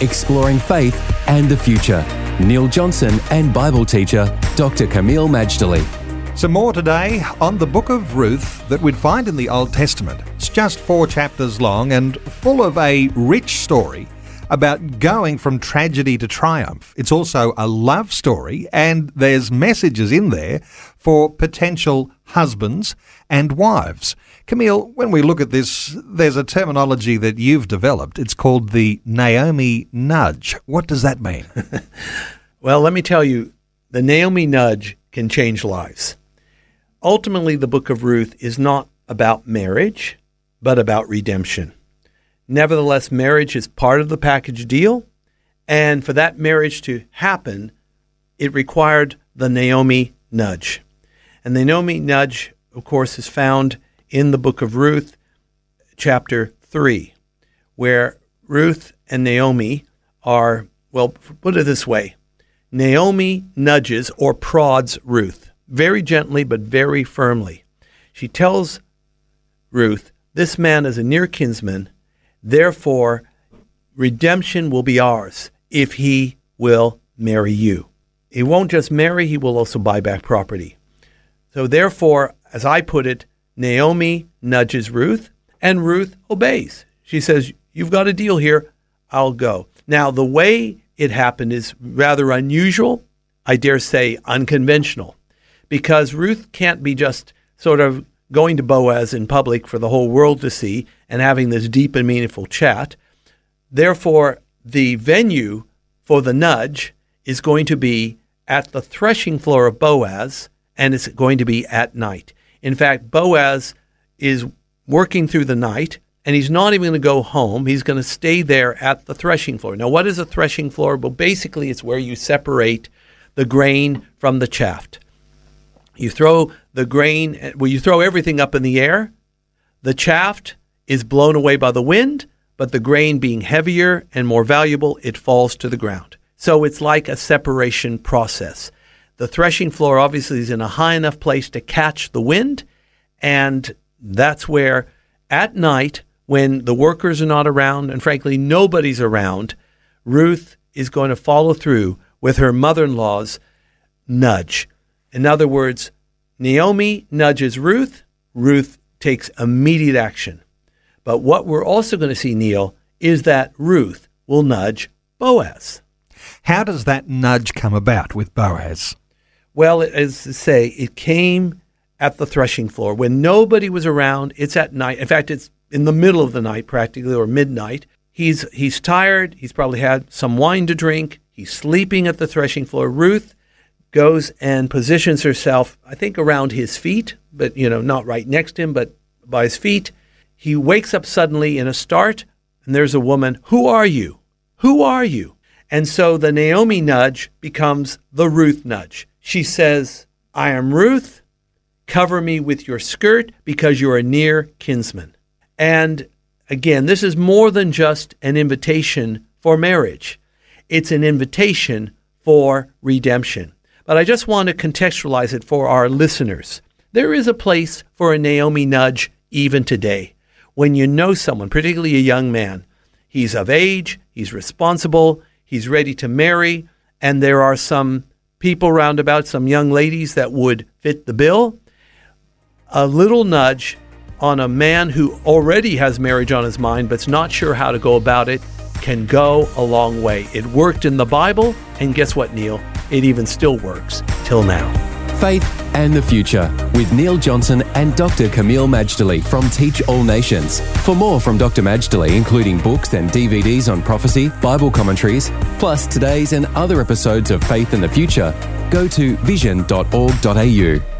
Exploring faith and the future. Neil Johnson and Bible teacher Dr. Kameel Majdali. Some more today on the book of Ruth that we'd find in the Old Testament. It's just four chapters long and full of a rich story about going from tragedy to triumph. It's also a love story, and there's messages in there for potential husbands and wives. Kameel, when we look at this, there's a terminology that you've developed. It's called the Naomi nudge. What does that mean? well, let me tell you, the Naomi nudge can change lives. Ultimately, the book of Ruth is not about marriage, but about redemption. Nevertheless, marriage is part of the package deal. And for that marriage to happen, it required the Naomi nudge. And the Naomi nudge, of course, is found in the book of Ruth, chapter 3, where Ruth and Naomi are, well, put it this way Naomi nudges or prods Ruth very gently but very firmly. She tells Ruth, This man is a near kinsman, therefore, redemption will be ours if he will marry you. He won't just marry, he will also buy back property. So, therefore, as I put it, Naomi nudges Ruth, and Ruth obeys. She says, You've got a deal here, I'll go. Now, the way it happened is rather unusual, I dare say unconventional, because Ruth can't be just sort of going to Boaz in public for the whole world to see and having this deep and meaningful chat. Therefore, the venue for the nudge is going to be at the threshing floor of Boaz, and it's going to be at night. In fact, Boaz is working through the night and he's not even going to go home. He's going to stay there at the threshing floor. Now, what is a threshing floor? Well, basically, it's where you separate the grain from the chaff. You throw the grain, well, you throw everything up in the air. The chaff is blown away by the wind, but the grain being heavier and more valuable, it falls to the ground. So it's like a separation process. The threshing floor obviously is in a high enough place to catch the wind, and that's where at night, when the workers are not around, and frankly, nobody's around, Ruth is going to follow through with her mother in law's nudge. In other words, Naomi nudges Ruth, Ruth takes immediate action. But what we're also going to see, Neil, is that Ruth will nudge Boaz. How does that nudge come about with Boaz? Well, as to say, it came at the threshing floor when nobody was around. It's at night. In fact, it's in the middle of the night, practically, or midnight. He's he's tired. He's probably had some wine to drink. He's sleeping at the threshing floor. Ruth goes and positions herself, I think, around his feet, but you know, not right next to him, but by his feet. He wakes up suddenly in a start, and there's a woman. Who are you? Who are you? And so the Naomi nudge becomes the Ruth nudge. She says, I am Ruth. Cover me with your skirt because you're a near kinsman. And again, this is more than just an invitation for marriage, it's an invitation for redemption. But I just want to contextualize it for our listeners. There is a place for a Naomi nudge even today. When you know someone, particularly a young man, he's of age, he's responsible, he's ready to marry, and there are some people roundabout, some young ladies that would fit the bill. A little nudge on a man who already has marriage on his mind but's not sure how to go about it can go a long way. It worked in the Bible, and guess what, Neil? It even still works till now. Faith and the Future with Neil Johnson and Dr. Kameel Majdali from Teach All Nations. For more from Dr. Majdali, including books and DVDs on prophecy, Bible commentaries, plus today's and other episodes of Faith and the Future, go to vision.org.au.